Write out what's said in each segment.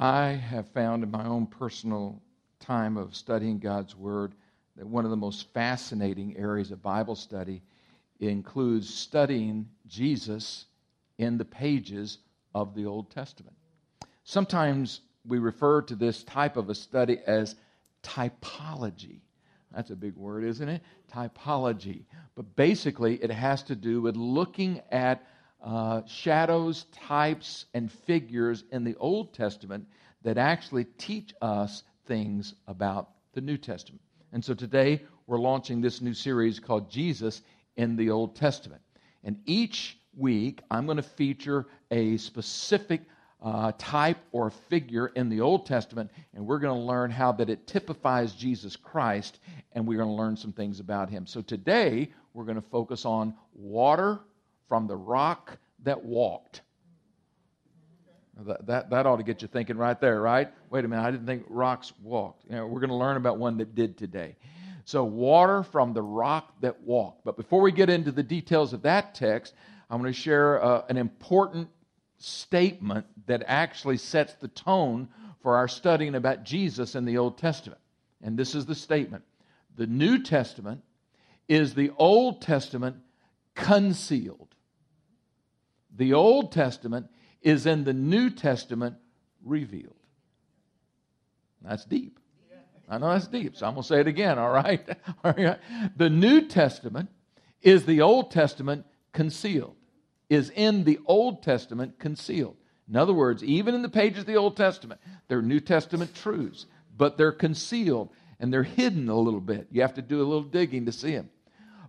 I have found in my own personal time of studying God's Word that one of the most fascinating areas of Bible study includes studying Jesus in the pages of the Old Testament. Sometimes we refer to this type of a study as typology. That's a big word, isn't it? Typology. But basically, it has to do with looking at uh, shadows, types, and figures in the Old Testament that actually teach us things about the New Testament. And so today we're launching this new series called Jesus in the Old Testament. And each week I'm going to feature a specific uh, type or figure in the Old Testament, and we're going to learn how that it typifies Jesus Christ, and we're going to learn some things about him. So today we're going to focus on water from the rock that walked. That, that, that ought to get you thinking right there, right? Wait a minute, I didn't think rocks walked. You know, we're going to learn about one that did today. So, water from the rock that walked. But before we get into the details of that text, I'm going to share uh, an important statement that actually sets the tone for our studying about Jesus in the Old Testament. And this is the statement The New Testament is the Old Testament concealed. The Old Testament is in the New Testament revealed. That's deep. I know that's deep, so I'm going to say it again, all right? The New Testament is the Old Testament concealed, is in the Old Testament concealed. In other words, even in the pages of the Old Testament, they're New Testament truths, but they're concealed and they're hidden a little bit. You have to do a little digging to see them.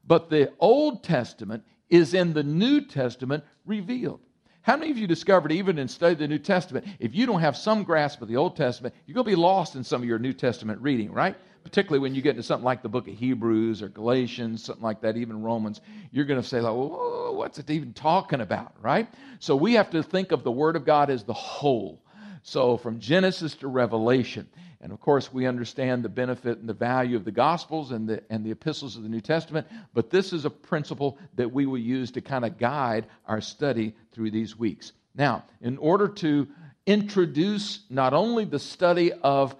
But the Old Testament is in the New Testament revealed. How many of you discovered, even in study the New Testament, if you don't have some grasp of the Old Testament, you're going to be lost in some of your New Testament reading, right? Particularly when you get into something like the book of Hebrews or Galatians, something like that, even Romans, you're going to say, like, well, what's it even talking about, right? So we have to think of the Word of God as the whole. So from Genesis to Revelation. And of course, we understand the benefit and the value of the Gospels and the, and the epistles of the New Testament, but this is a principle that we will use to kind of guide our study through these weeks. Now, in order to introduce not only the study of,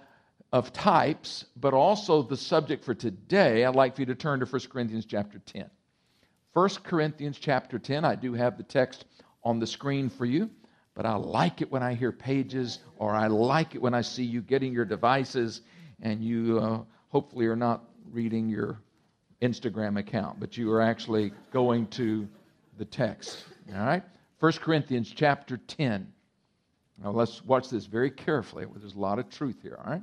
of types, but also the subject for today, I'd like for you to turn to 1 Corinthians chapter 10. 1 Corinthians chapter 10, I do have the text on the screen for you but I like it when I hear pages, or I like it when I see you getting your devices and you uh, hopefully are not reading your Instagram account, but you are actually going to the text. All right? 1 Corinthians chapter 10. Now let's watch this very carefully. There's a lot of truth here, all right?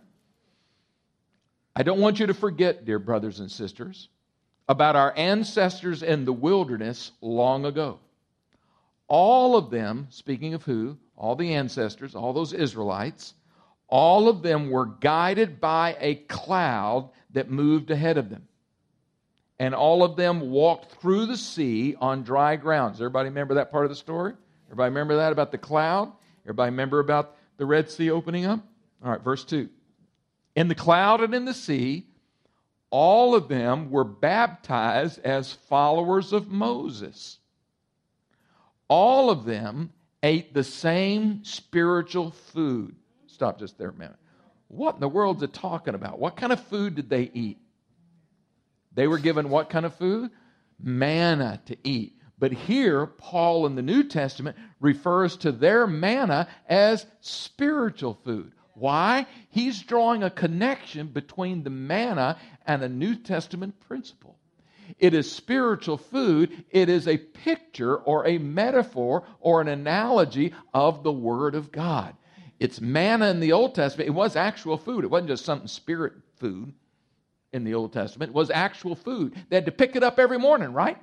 I don't want you to forget, dear brothers and sisters, about our ancestors in the wilderness long ago all of them, speaking of who? All the ancestors, all those Israelites, all of them were guided by a cloud that moved ahead of them. And all of them walked through the sea on dry ground. Does everybody remember that part of the story? Everybody remember that about the cloud? Everybody remember about the Red Sea opening up? All right, verse 2. In the cloud and in the sea, all of them were baptized as followers of Moses all of them ate the same spiritual food. Stop just there a minute. What in the world's it talking about? What kind of food did they eat? They were given what kind of food? Manna to eat. But here, Paul in the New Testament refers to their manna as spiritual food. Why? He's drawing a connection between the manna and a New Testament principle. It is spiritual food. It is a picture or a metaphor or an analogy of the Word of God. It's manna in the Old Testament. It was actual food. It wasn't just something spirit food in the Old Testament. It was actual food. They had to pick it up every morning, right?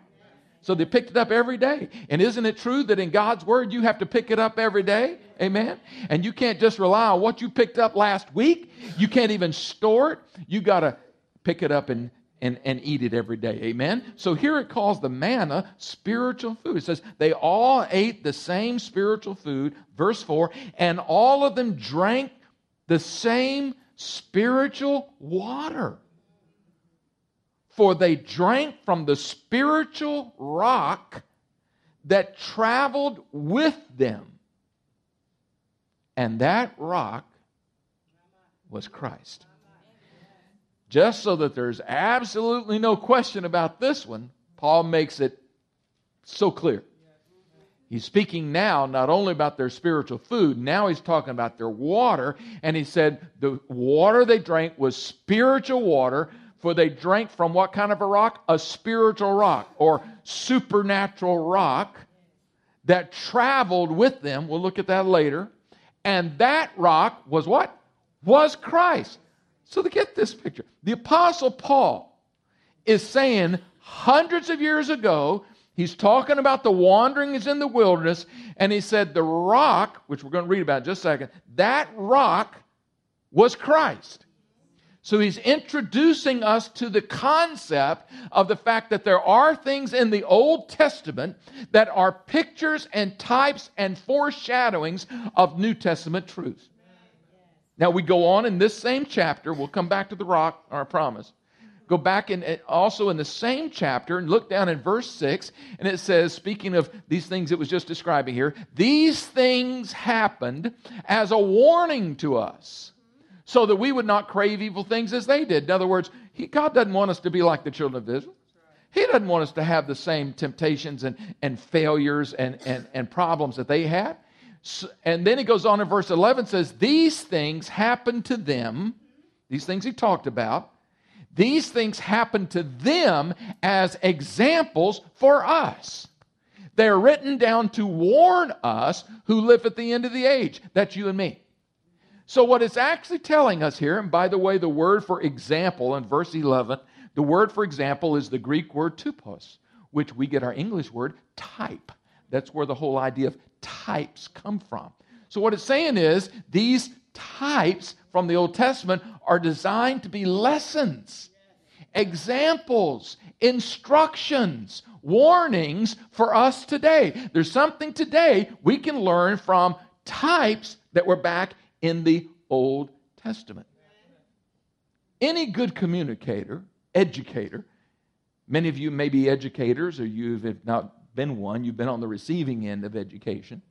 So they picked it up every day. And isn't it true that in God's Word you have to pick it up every day? Amen? And you can't just rely on what you picked up last week. You can't even store it. You got to pick it up and and, and eat it every day. Amen? So here it calls the manna spiritual food. It says they all ate the same spiritual food, verse 4, and all of them drank the same spiritual water. For they drank from the spiritual rock that traveled with them. And that rock was Christ. Just so that there's absolutely no question about this one, Paul makes it so clear. He's speaking now not only about their spiritual food, now he's talking about their water. And he said the water they drank was spiritual water, for they drank from what kind of a rock? A spiritual rock or supernatural rock that traveled with them. We'll look at that later. And that rock was what? Was Christ. So to get this picture, the Apostle Paul is saying hundreds of years ago, he's talking about the wanderings in the wilderness, and he said the rock, which we're going to read about in just a second, that rock was Christ. So he's introducing us to the concept of the fact that there are things in the Old Testament that are pictures and types and foreshadowings of New Testament truths. Now we go on in this same chapter, we'll come back to the rock, I promise. Go back and eh, also in the same chapter and look down in verse 6, and it says, speaking of these things it was just describing here, these things happened as a warning to us so that we would not crave evil things as they did. In other words, he, God doesn't want us to be like the children of Israel. He doesn't want us to have the same temptations and, and failures and, and, and problems that they had. And then he goes on in verse 11 says, These things happened to them, these things he talked about, these things happened to them as examples for us. They're written down to warn us who live at the end of the age. That's you and me. So, what it's actually telling us here, and by the way, the word for example in verse 11, the word for example is the Greek word tupos, which we get our English word type. That's where the whole idea of types come from. So, what it's saying is these types from the Old Testament are designed to be lessons, examples, instructions, warnings for us today. There's something today we can learn from types that were back in the Old Testament. Any good communicator, educator, many of you may be educators or you've not been one, you've been on the receiving end of education,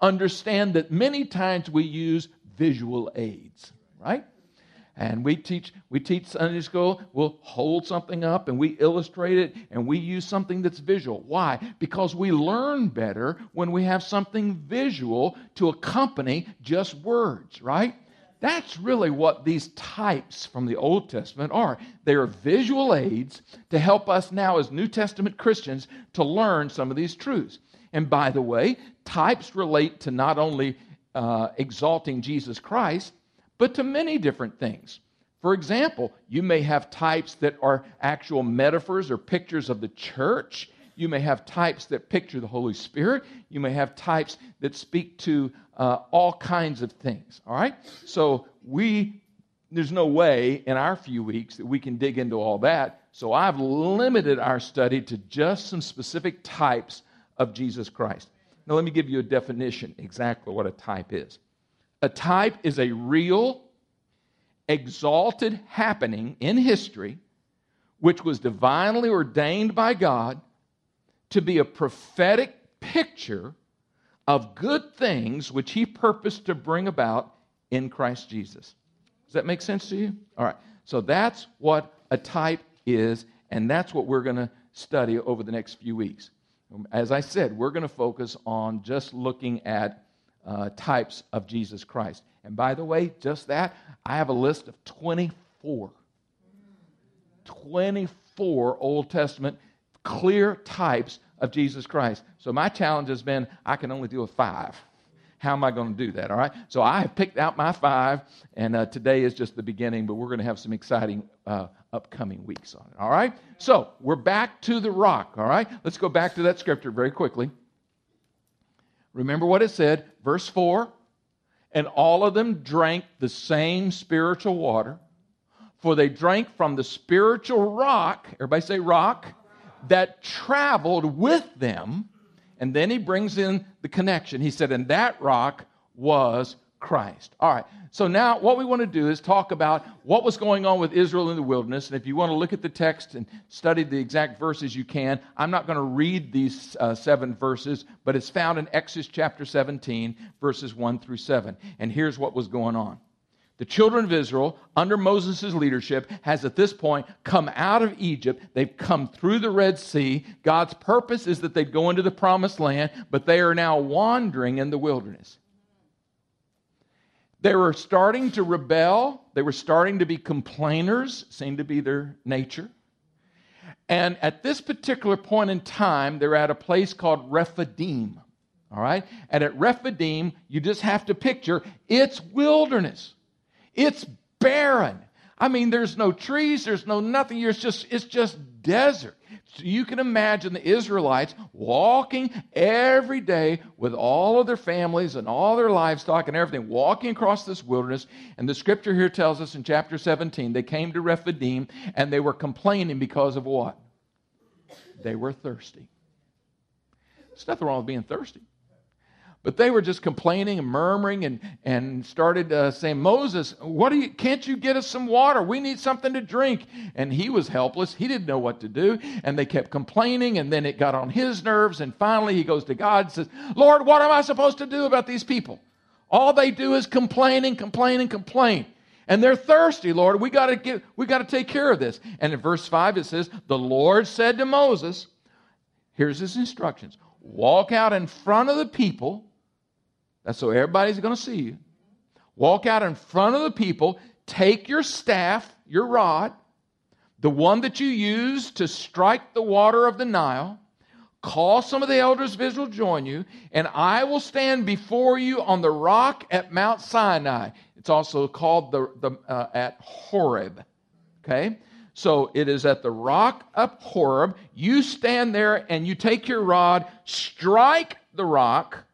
understand that many times we use visual aids, right? and we teach we teach sunday school we'll hold something up and we illustrate it and we use something that's visual. Why? Because we learn better when we have something visual to accompany just words right that's really what these types from the old testament are they are visual aids to help us now as new testament christians to learn some of these truths and by the way types relate to not only uh, exalting jesus christ but to many different things. For example, you may have types that are actual metaphors or pictures of the church. You may have types that picture the Holy Spirit. You may have types that speak to uh, all kinds of things. All right? So we, there's no way in our few weeks that we can dig into all that. So I've limited our study to just some specific types of Jesus Christ. Now, let me give you a definition exactly what a type is. A type is a real, exalted happening in history which was divinely ordained by God to be a prophetic picture of good things which He purposed to bring about in Christ Jesus. Does that make sense to you? All right. So that's what a type is, and that's what we're going to study over the next few weeks. As I said, we're going to focus on just looking at uh, types of Jesus Christ. And by the way, just that, I have a list of 24. 24 Old Testament clear types of Jesus Christ. So my challenge has been I can only do a five. How am I going to do that? All right. So I have picked out my five, and uh, today is just the beginning, but we're going to have some exciting uh, upcoming weeks on it. All right. So we're back to the rock. All right. Let's go back to that scripture very quickly. Remember what it said, verse 4 And all of them drank the same spiritual water, for they drank from the spiritual rock, everybody say rock, that traveled with them. And then he brings in the connection. He said, And that rock was Christ. All right. So now what we want to do is talk about what was going on with Israel in the wilderness. And if you want to look at the text and study the exact verses, you can. I'm not going to read these uh, seven verses, but it's found in Exodus chapter 17, verses 1 through 7. And here's what was going on The children of Israel, under Moses' leadership, has at this point come out of Egypt. They've come through the Red Sea. God's purpose is that they'd go into the promised land, but they are now wandering in the wilderness. They were starting to rebel. They were starting to be complainers, seemed to be their nature. And at this particular point in time, they're at a place called Rephidim. All right? And at Rephidim, you just have to picture it's wilderness. It's barren. I mean, there's no trees, there's no nothing. It's just, it's just desert. So you can imagine the Israelites walking every day with all of their families and all their livestock and everything, walking across this wilderness. And the scripture here tells us in chapter 17, they came to Rephidim and they were complaining because of what? They were thirsty. There's nothing wrong with being thirsty. But they were just complaining and murmuring and, and started uh, saying, Moses, what do you, can't you get us some water? We need something to drink. And he was helpless. He didn't know what to do. And they kept complaining. And then it got on his nerves. And finally he goes to God and says, Lord, what am I supposed to do about these people? All they do is complain and complain and complain. And they're thirsty, Lord. We gotta get, we gotta take care of this. And in verse 5 it says, The Lord said to Moses, here's his instructions. Walk out in front of the people that's so everybody's going to see you. Walk out in front of the people, take your staff, your rod, the one that you use to strike the water of the Nile, call some of the elders of Israel join you, and I will stand before you on the rock at Mount Sinai. It's also called the, the uh, at Horeb. Okay? So it is at the rock up Horeb. You stand there and you take your rod, strike the rock,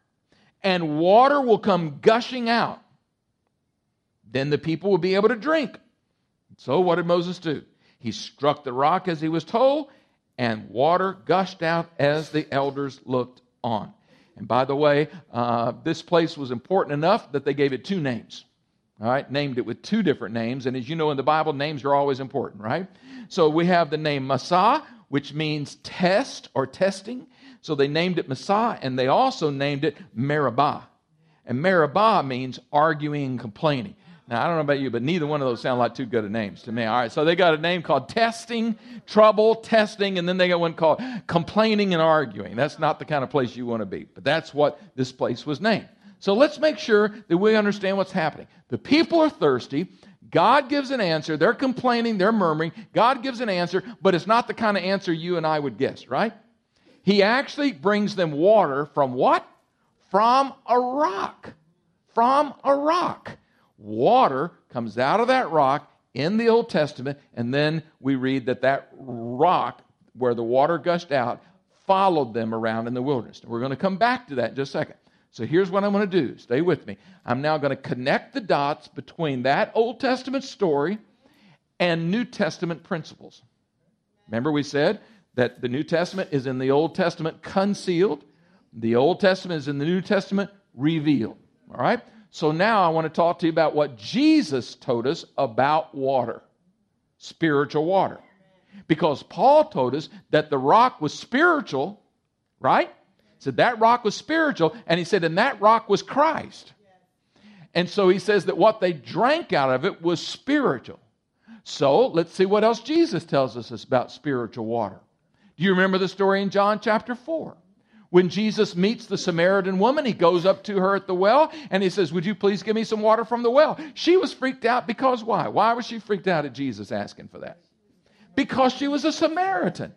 and water will come gushing out. Then the people will be able to drink. So, what did Moses do? He struck the rock as he was told, and water gushed out as the elders looked on. And by the way, uh, this place was important enough that they gave it two names. All right, named it with two different names. And as you know in the Bible, names are always important, right? So we have the name Massah, which means test or testing. So they named it Massah, and they also named it Meribah. And Meribah means arguing and complaining. Now, I don't know about you, but neither one of those sound like too good of names to me. All right, so they got a name called testing, trouble, testing, and then they got one called complaining and arguing. That's not the kind of place you want to be, but that's what this place was named. So let's make sure that we understand what's happening. The people are thirsty. God gives an answer. They're complaining, they're murmuring. God gives an answer, but it's not the kind of answer you and I would guess, right? He actually brings them water from what? From a rock. From a rock. Water comes out of that rock in the Old Testament, and then we read that that rock where the water gushed out followed them around in the wilderness. We're going to come back to that in just a second. So here's what I'm going to do. Stay with me. I'm now going to connect the dots between that Old Testament story and New Testament principles. Remember, we said that the New Testament is in the Old Testament concealed, the Old Testament is in the New Testament revealed. All right? So now I want to talk to you about what Jesus told us about water, spiritual water. Because Paul told us that the rock was spiritual, right? He said that rock was spiritual, and he said, and that rock was Christ. And so he says that what they drank out of it was spiritual. So let's see what else Jesus tells us about spiritual water. Do you remember the story in John chapter 4? When Jesus meets the Samaritan woman, he goes up to her at the well and he says, Would you please give me some water from the well? She was freaked out because why? Why was she freaked out at Jesus asking for that? Because she was a Samaritan.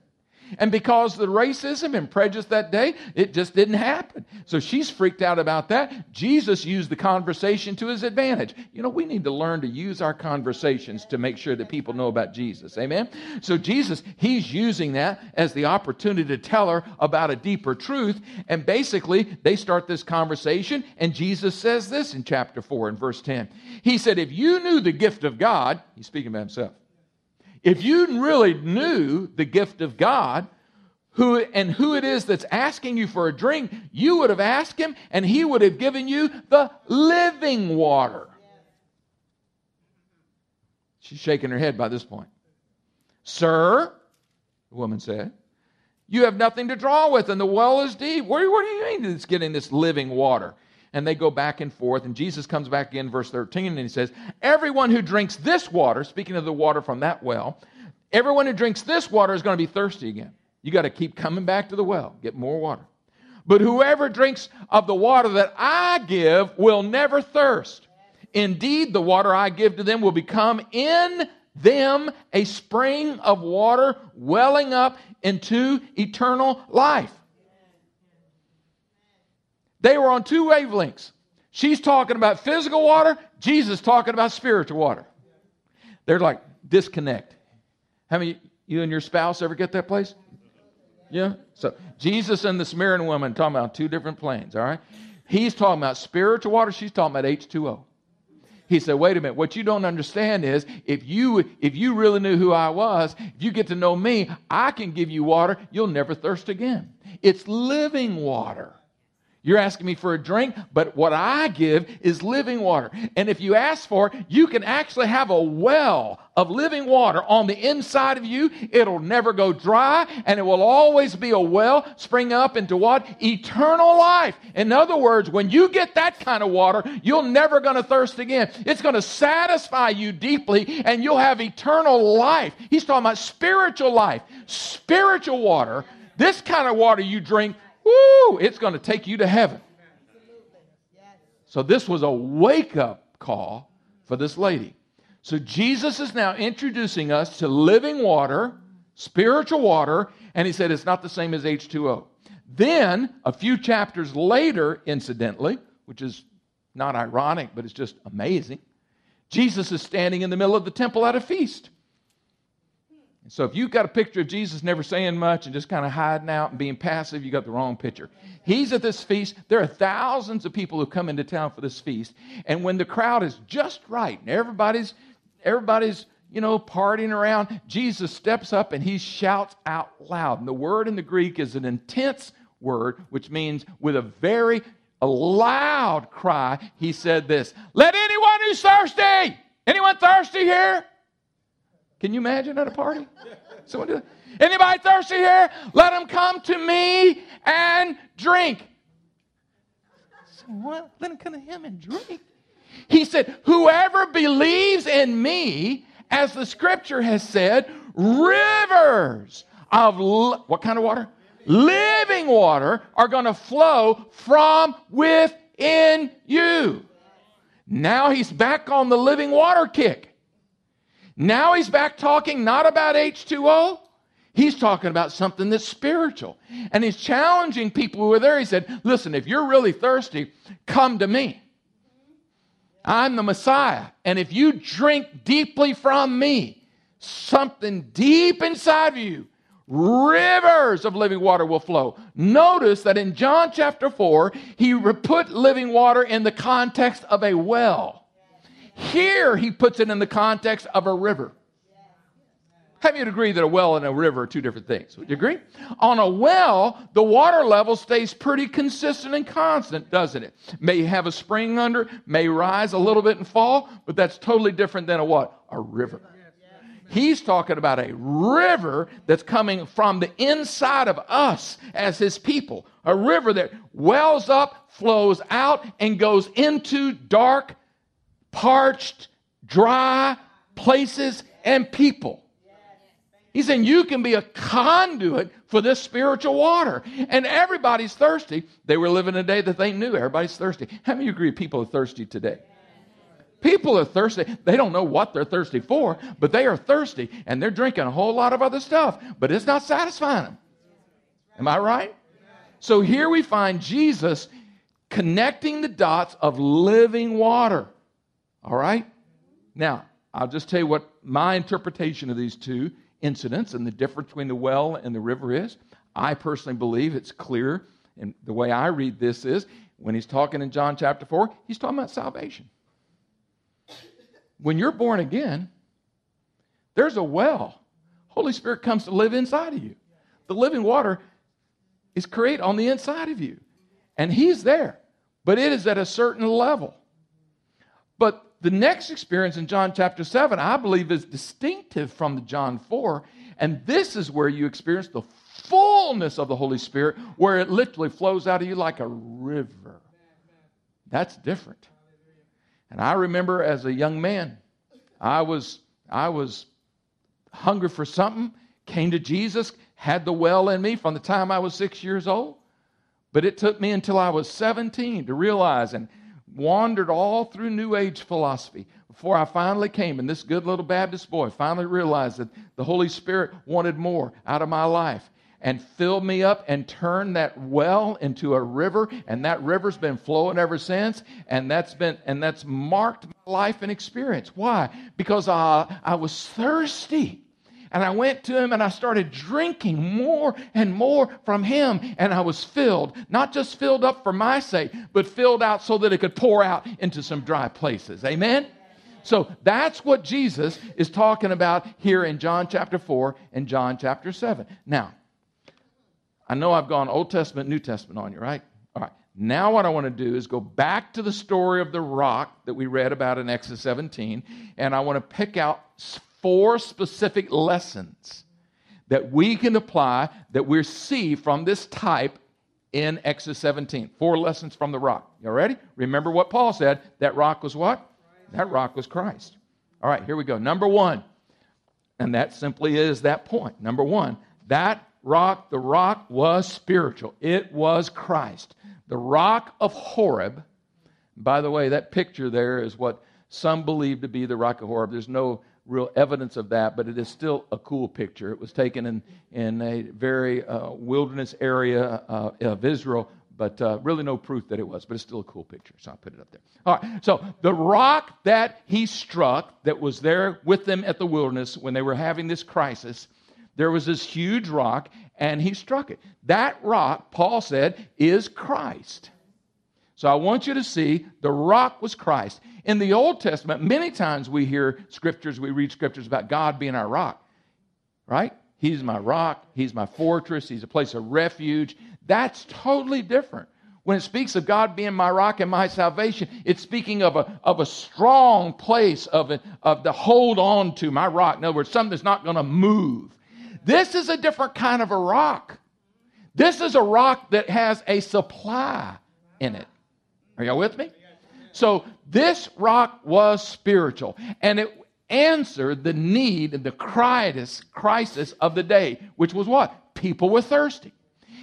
And because the racism and prejudice that day, it just didn't happen. So she's freaked out about that. Jesus used the conversation to his advantage. You know, we need to learn to use our conversations to make sure that people know about Jesus. Amen? So Jesus, he's using that as the opportunity to tell her about a deeper truth. And basically, they start this conversation, and Jesus says this in chapter 4 and verse 10. He said, If you knew the gift of God, he's speaking about himself. If you really knew the gift of God, who and who it is that's asking you for a drink, you would have asked him and he would have given you the living water. She's shaking her head by this point. Sir, the woman said, you have nothing to draw with, and the well is deep. What, where do you mean it's getting this living water? And they go back and forth. And Jesus comes back in, verse 13, and he says, Everyone who drinks this water, speaking of the water from that well, everyone who drinks this water is going to be thirsty again. You got to keep coming back to the well, get more water. But whoever drinks of the water that I give will never thirst. Indeed, the water I give to them will become in them a spring of water welling up into eternal life. They were on two wavelengths. She's talking about physical water, Jesus talking about spiritual water. They're like disconnect. How many you and your spouse ever get that place? Yeah. So Jesus and the Samaritan woman talking about two different planes, all right? He's talking about spiritual water, she's talking about H2O. He said, wait a minute, what you don't understand is if you if you really knew who I was, if you get to know me, I can give you water, you'll never thirst again. It's living water. You're asking me for a drink, but what I give is living water. And if you ask for it, you can actually have a well of living water on the inside of you. It'll never go dry, and it will always be a well spring up into what? Eternal life. In other words, when you get that kind of water, you're never going to thirst again. It's going to satisfy you deeply, and you'll have eternal life. He's talking about spiritual life, spiritual water. This kind of water you drink woo, it's going to take you to heaven. So this was a wake up call for this lady. So Jesus is now introducing us to living water, spiritual water, and he said it's not the same as H2O. Then, a few chapters later, incidentally, which is not ironic, but it's just amazing, Jesus is standing in the middle of the temple at a feast. So if you've got a picture of Jesus never saying much and just kind of hiding out and being passive, you got the wrong picture. He's at this feast. There are thousands of people who come into town for this feast. And when the crowd is just right and everybody's everybody's you know, partying around, Jesus steps up and he shouts out loud. And the word in the Greek is an intense word, which means with a very a loud cry, he said this Let anyone who's thirsty, anyone thirsty here? Can you imagine at a party? Someone do that? Anybody thirsty here? Let them come to me and drink. So what? Let them come to him and drink. He said, Whoever believes in me, as the scripture has said, rivers of li- what kind of water? Living water are going to flow from within you. Now he's back on the living water kick. Now he's back talking not about H2O. He's talking about something that's spiritual. And he's challenging people who are there. He said, Listen, if you're really thirsty, come to me. I'm the Messiah. And if you drink deeply from me, something deep inside of you, rivers of living water will flow. Notice that in John chapter 4, he put living water in the context of a well. Here, he puts it in the context of a river. Have you agree that a well and a river are two different things? Would you agree? On a well, the water level stays pretty consistent and constant, doesn't it? May have a spring under, may rise a little bit and fall, but that's totally different than a what? A river. He's talking about a river that's coming from the inside of us as his people. A river that wells up, flows out, and goes into dark parched, dry places and people. He's saying you can be a conduit for this spiritual water. And everybody's thirsty. They were living a day that they knew everybody's thirsty. How many agree people are thirsty today? People are thirsty. They don't know what they're thirsty for, but they are thirsty and they're drinking a whole lot of other stuff, but it's not satisfying them. Am I right? So here we find Jesus connecting the dots of living water. All right? Now, I'll just tell you what my interpretation of these two incidents and the difference between the well and the river is. I personally believe it's clear, and the way I read this is when he's talking in John chapter 4, he's talking about salvation. When you're born again, there's a well. Holy Spirit comes to live inside of you. The living water is created on the inside of you. And he's there, but it is at a certain level. But the next experience in John chapter 7, I believe, is distinctive from the John 4. And this is where you experience the fullness of the Holy Spirit, where it literally flows out of you like a river. That's different. And I remember as a young man, I was I was hungry for something, came to Jesus, had the well in me from the time I was 6 years old. But it took me until I was 17 to realize and wandered all through New Age philosophy before I finally came. And this good little Baptist boy finally realized that the Holy Spirit wanted more out of my life and filled me up and turned that well into a river and that river's been flowing ever since and that's been and that's marked my life and experience why because I, I was thirsty and I went to him and I started drinking more and more from him. And I was filled, not just filled up for my sake, but filled out so that it could pour out into some dry places. Amen? So that's what Jesus is talking about here in John chapter 4 and John chapter 7. Now, I know I've gone Old Testament, New Testament on you, right? All right. Now, what I want to do is go back to the story of the rock that we read about in Exodus 17, and I want to pick out four specific lessons that we can apply that we see from this type in Exodus 17. Four lessons from the rock. You ready? Remember what Paul said. That rock was what? That rock was Christ. All right, here we go. Number one, and that simply is that point. Number one, that rock, the rock was spiritual. It was Christ. The rock of Horeb. By the way, that picture there is what some believe to be the rock of Horeb. There's no real evidence of that, but it is still a cool picture. It was taken in, in a very uh, wilderness area uh, of Israel, but uh, really no proof that it was, but it's still a cool picture, so I put it up there. All right, so the rock that he struck that was there with them at the wilderness when they were having this crisis, there was this huge rock, and he struck it. That rock, Paul said, is Christ. So I want you to see the rock was Christ. In the Old Testament, many times we hear scriptures, we read scriptures about God being our rock, right? He's my rock, He's my fortress, He's a place of refuge. That's totally different. When it speaks of God being my rock and my salvation, it's speaking of a, of a strong place of, it, of the hold on to my rock. In other words, something that's not going to move. This is a different kind of a rock. This is a rock that has a supply in it. Are y'all with me? So this rock was spiritual, and it answered the need and the crisis, of the day, which was what? People were thirsty.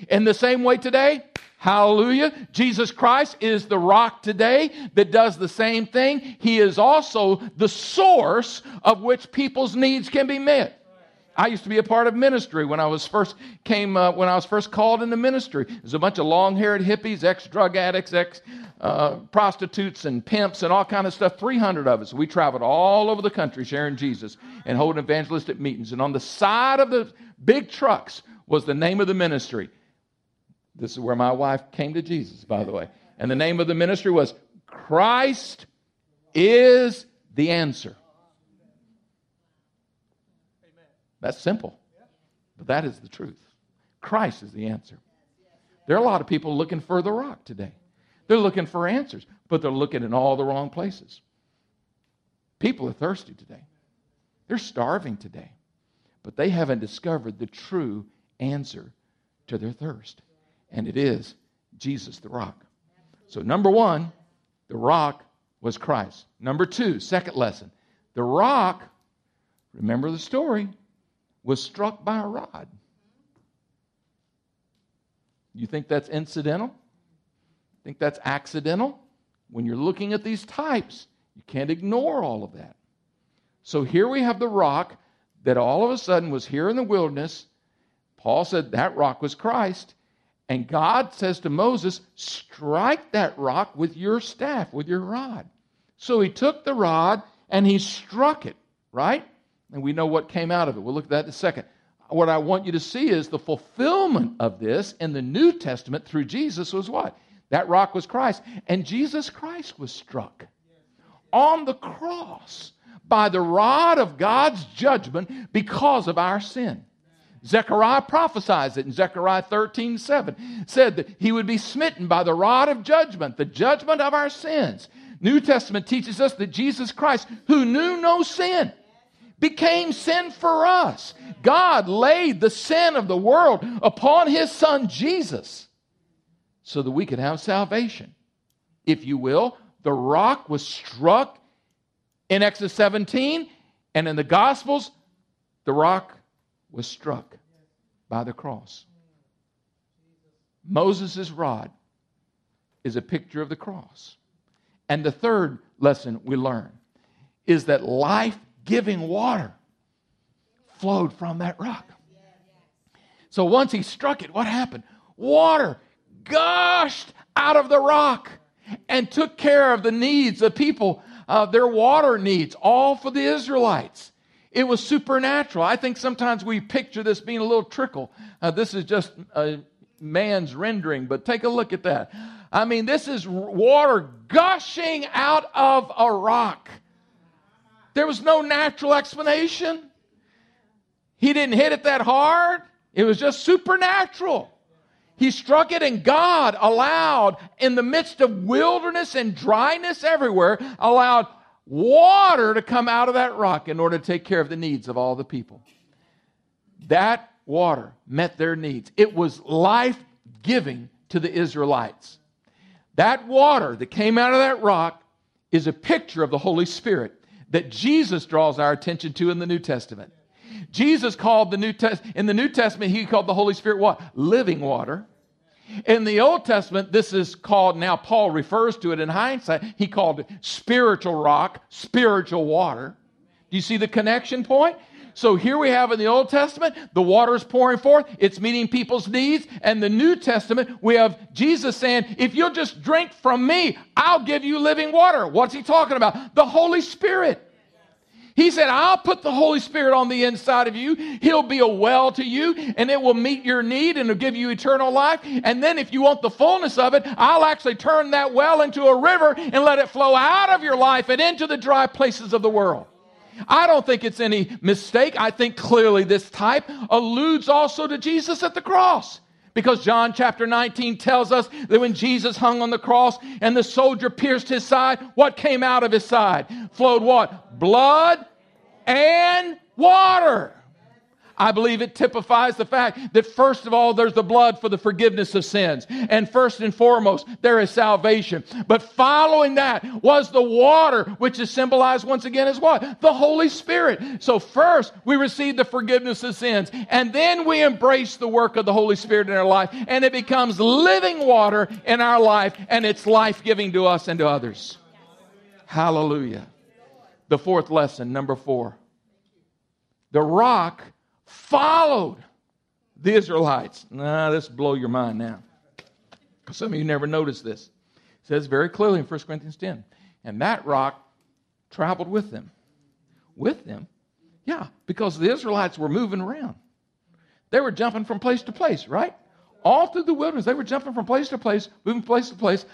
In the same way today, hallelujah, Jesus Christ is the rock today that does the same thing. He is also the source of which people's needs can be met. I used to be a part of ministry when I was first came uh, when I was first called into ministry. There's a bunch of long-haired hippies, ex-drug addicts, ex uh, prostitutes and pimps and all kind of stuff. 300 of us. We traveled all over the country sharing Jesus and holding evangelistic meetings. And on the side of the big trucks was the name of the ministry. This is where my wife came to Jesus, by the way. And the name of the ministry was Christ is the answer. That's simple. But that is the truth. Christ is the answer. There are a lot of people looking for the rock today. They're looking for answers, but they're looking in all the wrong places. People are thirsty today. They're starving today, but they haven't discovered the true answer to their thirst. And it is Jesus the rock. So, number one, the rock was Christ. Number two, second lesson, the rock, remember the story, was struck by a rod. You think that's incidental? Think that's accidental? When you're looking at these types, you can't ignore all of that. So here we have the rock that all of a sudden was here in the wilderness. Paul said that rock was Christ. And God says to Moses, Strike that rock with your staff, with your rod. So he took the rod and he struck it, right? And we know what came out of it. We'll look at that in a second. What I want you to see is the fulfillment of this in the New Testament through Jesus was what? That rock was Christ. And Jesus Christ was struck on the cross by the rod of God's judgment because of our sin. Zechariah prophesies it in Zechariah 13 7, said that he would be smitten by the rod of judgment, the judgment of our sins. New Testament teaches us that Jesus Christ, who knew no sin, became sin for us. God laid the sin of the world upon his son Jesus so that we could have salvation. if you will. The rock was struck in Exodus 17, and in the Gospels, the rock was struck by the cross. Moses' rod is a picture of the cross. And the third lesson we learn is that life giving water flowed from that rock. So once he struck it, what happened? Water gushed out of the rock and took care of the needs of people, uh, their water needs, all for the Israelites. It was supernatural. I think sometimes we picture this being a little trickle. Uh, this is just a man's rendering, but take a look at that. I mean, this is water gushing out of a rock. There was no natural explanation. He didn't hit it that hard. It was just supernatural. He struck it, and God allowed, in the midst of wilderness and dryness everywhere, allowed water to come out of that rock in order to take care of the needs of all the people. That water met their needs. It was life giving to the Israelites. That water that came out of that rock is a picture of the Holy Spirit that Jesus draws our attention to in the New Testament. Jesus called the New Test in the New Testament, he called the Holy Spirit what? Living water. In the Old Testament, this is called, now Paul refers to it in hindsight, he called it spiritual rock, spiritual water. Do you see the connection point? So here we have in the Old Testament, the water is pouring forth, it's meeting people's needs. And the New Testament, we have Jesus saying, if you'll just drink from me, I'll give you living water. What's he talking about? The Holy Spirit. He said, I'll put the Holy Spirit on the inside of you. He'll be a well to you and it will meet your need and it'll give you eternal life. And then if you want the fullness of it, I'll actually turn that well into a river and let it flow out of your life and into the dry places of the world. I don't think it's any mistake. I think clearly this type alludes also to Jesus at the cross. Because John chapter 19 tells us that when Jesus hung on the cross and the soldier pierced his side, what came out of his side? Flowed what? Blood and water. I believe it typifies the fact that first of all, there's the blood for the forgiveness of sins. And first and foremost, there is salvation. But following that was the water, which is symbolized once again as what? The Holy Spirit. So first, we receive the forgiveness of sins. And then we embrace the work of the Holy Spirit in our life. And it becomes living water in our life. And it's life giving to us and to others. Hallelujah. The fourth lesson, number four. The rock followed the Israelites. Nah, this will blow your mind now. Some of you never noticed this. It says very clearly in 1 Corinthians 10. And that rock traveled with them. With them? Yeah, because the Israelites were moving around. They were jumping from place to place, right? All through the wilderness, they were jumping from place to place, moving from place to place.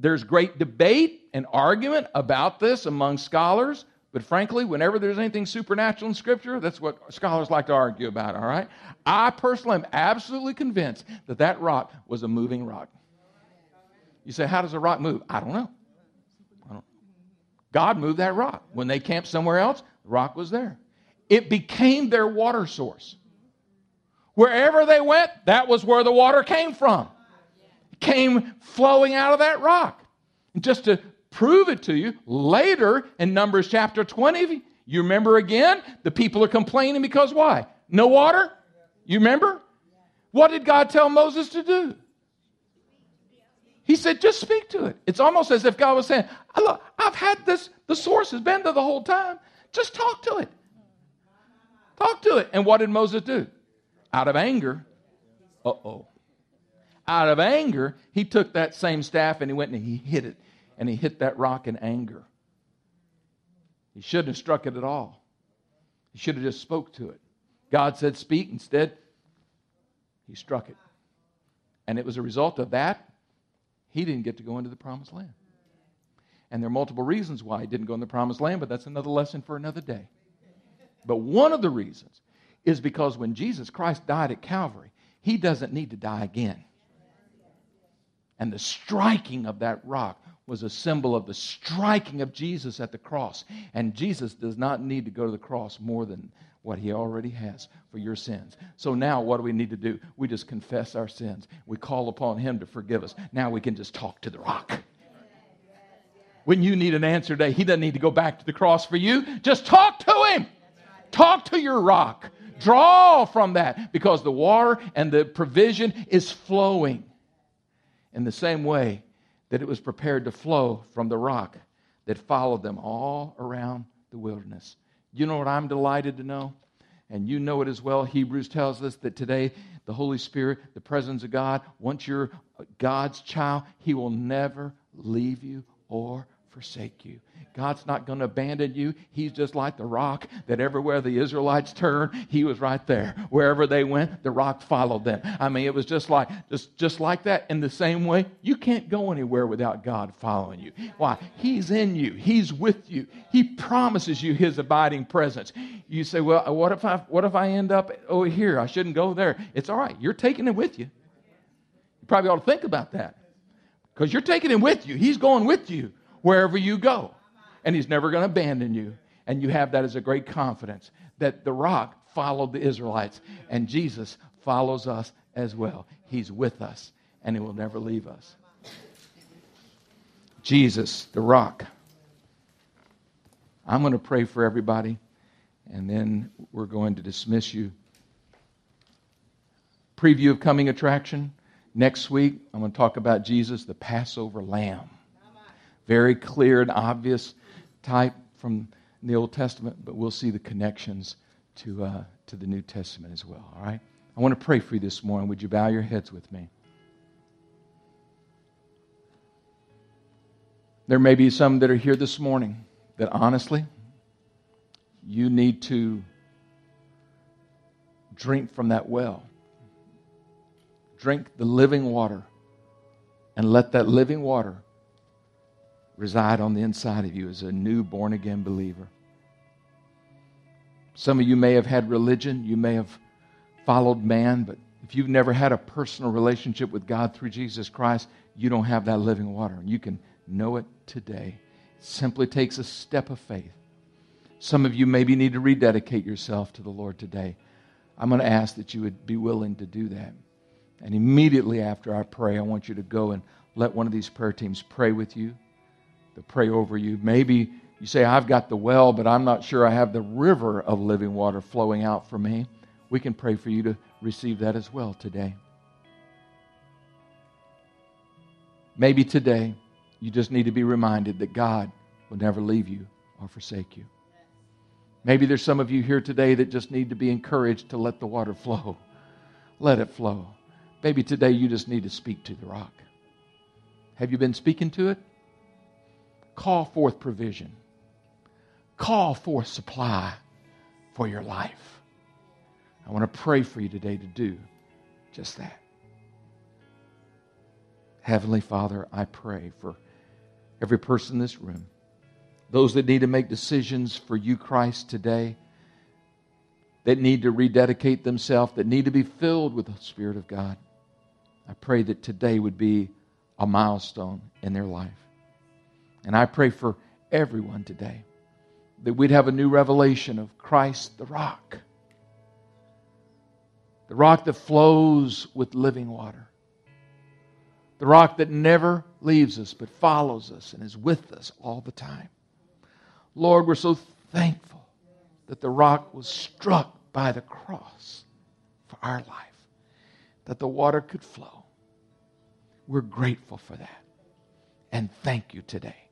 There's great debate and argument about this among scholars. But frankly, whenever there's anything supernatural in Scripture, that's what scholars like to argue about, all right? I personally am absolutely convinced that that rock was a moving rock. You say, how does a rock move? I don't know. I don't. God moved that rock. When they camped somewhere else, the rock was there. It became their water source. Wherever they went, that was where the water came from. It came flowing out of that rock. And just to prove it to you later in Numbers chapter 20. You remember again? The people are complaining because why? No water? You remember? What did God tell Moses to do? He said, just speak to it. It's almost as if God was saying, Look, I've had this, the source has been there the whole time. Just talk to it. Talk to it. And what did Moses do? Out of anger, uh oh. Out of anger, he took that same staff and he went and he hit it and he hit that rock in anger. He shouldn't have struck it at all. He should have just spoke to it. God said, Speak. Instead, he struck it. And it was a result of that, he didn't get to go into the promised land. And there are multiple reasons why he didn't go in the promised land, but that's another lesson for another day. But one of the reasons is because when Jesus Christ died at Calvary, he doesn't need to die again. And the striking of that rock was a symbol of the striking of Jesus at the cross. And Jesus does not need to go to the cross more than what he already has for your sins. So now what do we need to do? We just confess our sins. We call upon him to forgive us. Now we can just talk to the rock. when you need an answer today. He doesn't need to go back to the cross for you. Just talk to him. Talk to your rock. Draw from that because the water and the provision is flowing in the same way that it was prepared to flow from the rock that followed them all around the wilderness. You know what I'm delighted to know? And you know it as well. Hebrews tells us that today the Holy Spirit, the presence of God, once you're God's child, He will never leave you or forsake you. God's not going to abandon you. He's just like the rock that everywhere the Israelites turned, he was right there. Wherever they went, the rock followed them. I mean, it was just like just just like that in the same way. You can't go anywhere without God following you. Why? He's in you. He's with you. He promises you his abiding presence. You say, "Well, what if I what if I end up over here? I shouldn't go there." It's all right. You're taking it with you. You probably ought to think about that. Because you're taking him with you. He's going with you wherever you go. And He's never going to abandon you. And you have that as a great confidence that the rock followed the Israelites, and Jesus follows us as well. He's with us, and He will never leave us. Jesus, the rock. I'm going to pray for everybody, and then we're going to dismiss you. Preview of coming attraction. Next week, I'm going to talk about Jesus, the Passover lamb very clear and obvious type from the Old Testament, but we'll see the connections to, uh, to the New Testament as well. All right? I want to pray for you this morning. Would you bow your heads with me? There may be some that are here this morning that honestly, you need to drink from that well. Drink the living water and let that living water reside on the inside of you as a new born again believer. Some of you may have had religion, you may have followed man, but if you've never had a personal relationship with God through Jesus Christ, you don't have that living water. And you can know it today. It simply takes a step of faith. Some of you maybe need to rededicate yourself to the Lord today. I'm going to ask that you would be willing to do that. And immediately after I pray, I want you to go and let one of these prayer teams pray with you to pray over you. Maybe you say, I've got the well, but I'm not sure I have the river of living water flowing out for me. We can pray for you to receive that as well today. Maybe today you just need to be reminded that God will never leave you or forsake you. Maybe there's some of you here today that just need to be encouraged to let the water flow. Let it flow. Maybe today you just need to speak to the rock. Have you been speaking to it? Call forth provision. Call forth supply for your life. I want to pray for you today to do just that. Heavenly Father, I pray for every person in this room, those that need to make decisions for you, Christ, today, that need to rededicate themselves, that need to be filled with the Spirit of God. I pray that today would be a milestone in their life. And I pray for everyone today that we'd have a new revelation of Christ the rock, the rock that flows with living water, the rock that never leaves us but follows us and is with us all the time. Lord, we're so thankful that the rock was struck by the cross for our life, that the water could flow. We're grateful for that. And thank you today.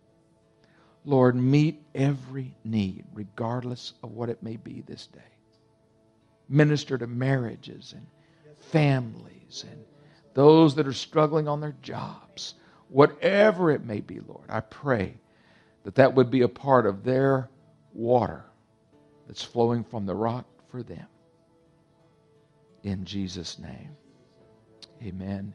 Lord, meet every need, regardless of what it may be this day. Minister to marriages and families and those that are struggling on their jobs. Whatever it may be, Lord, I pray that that would be a part of their water that's flowing from the rock for them. In Jesus' name, amen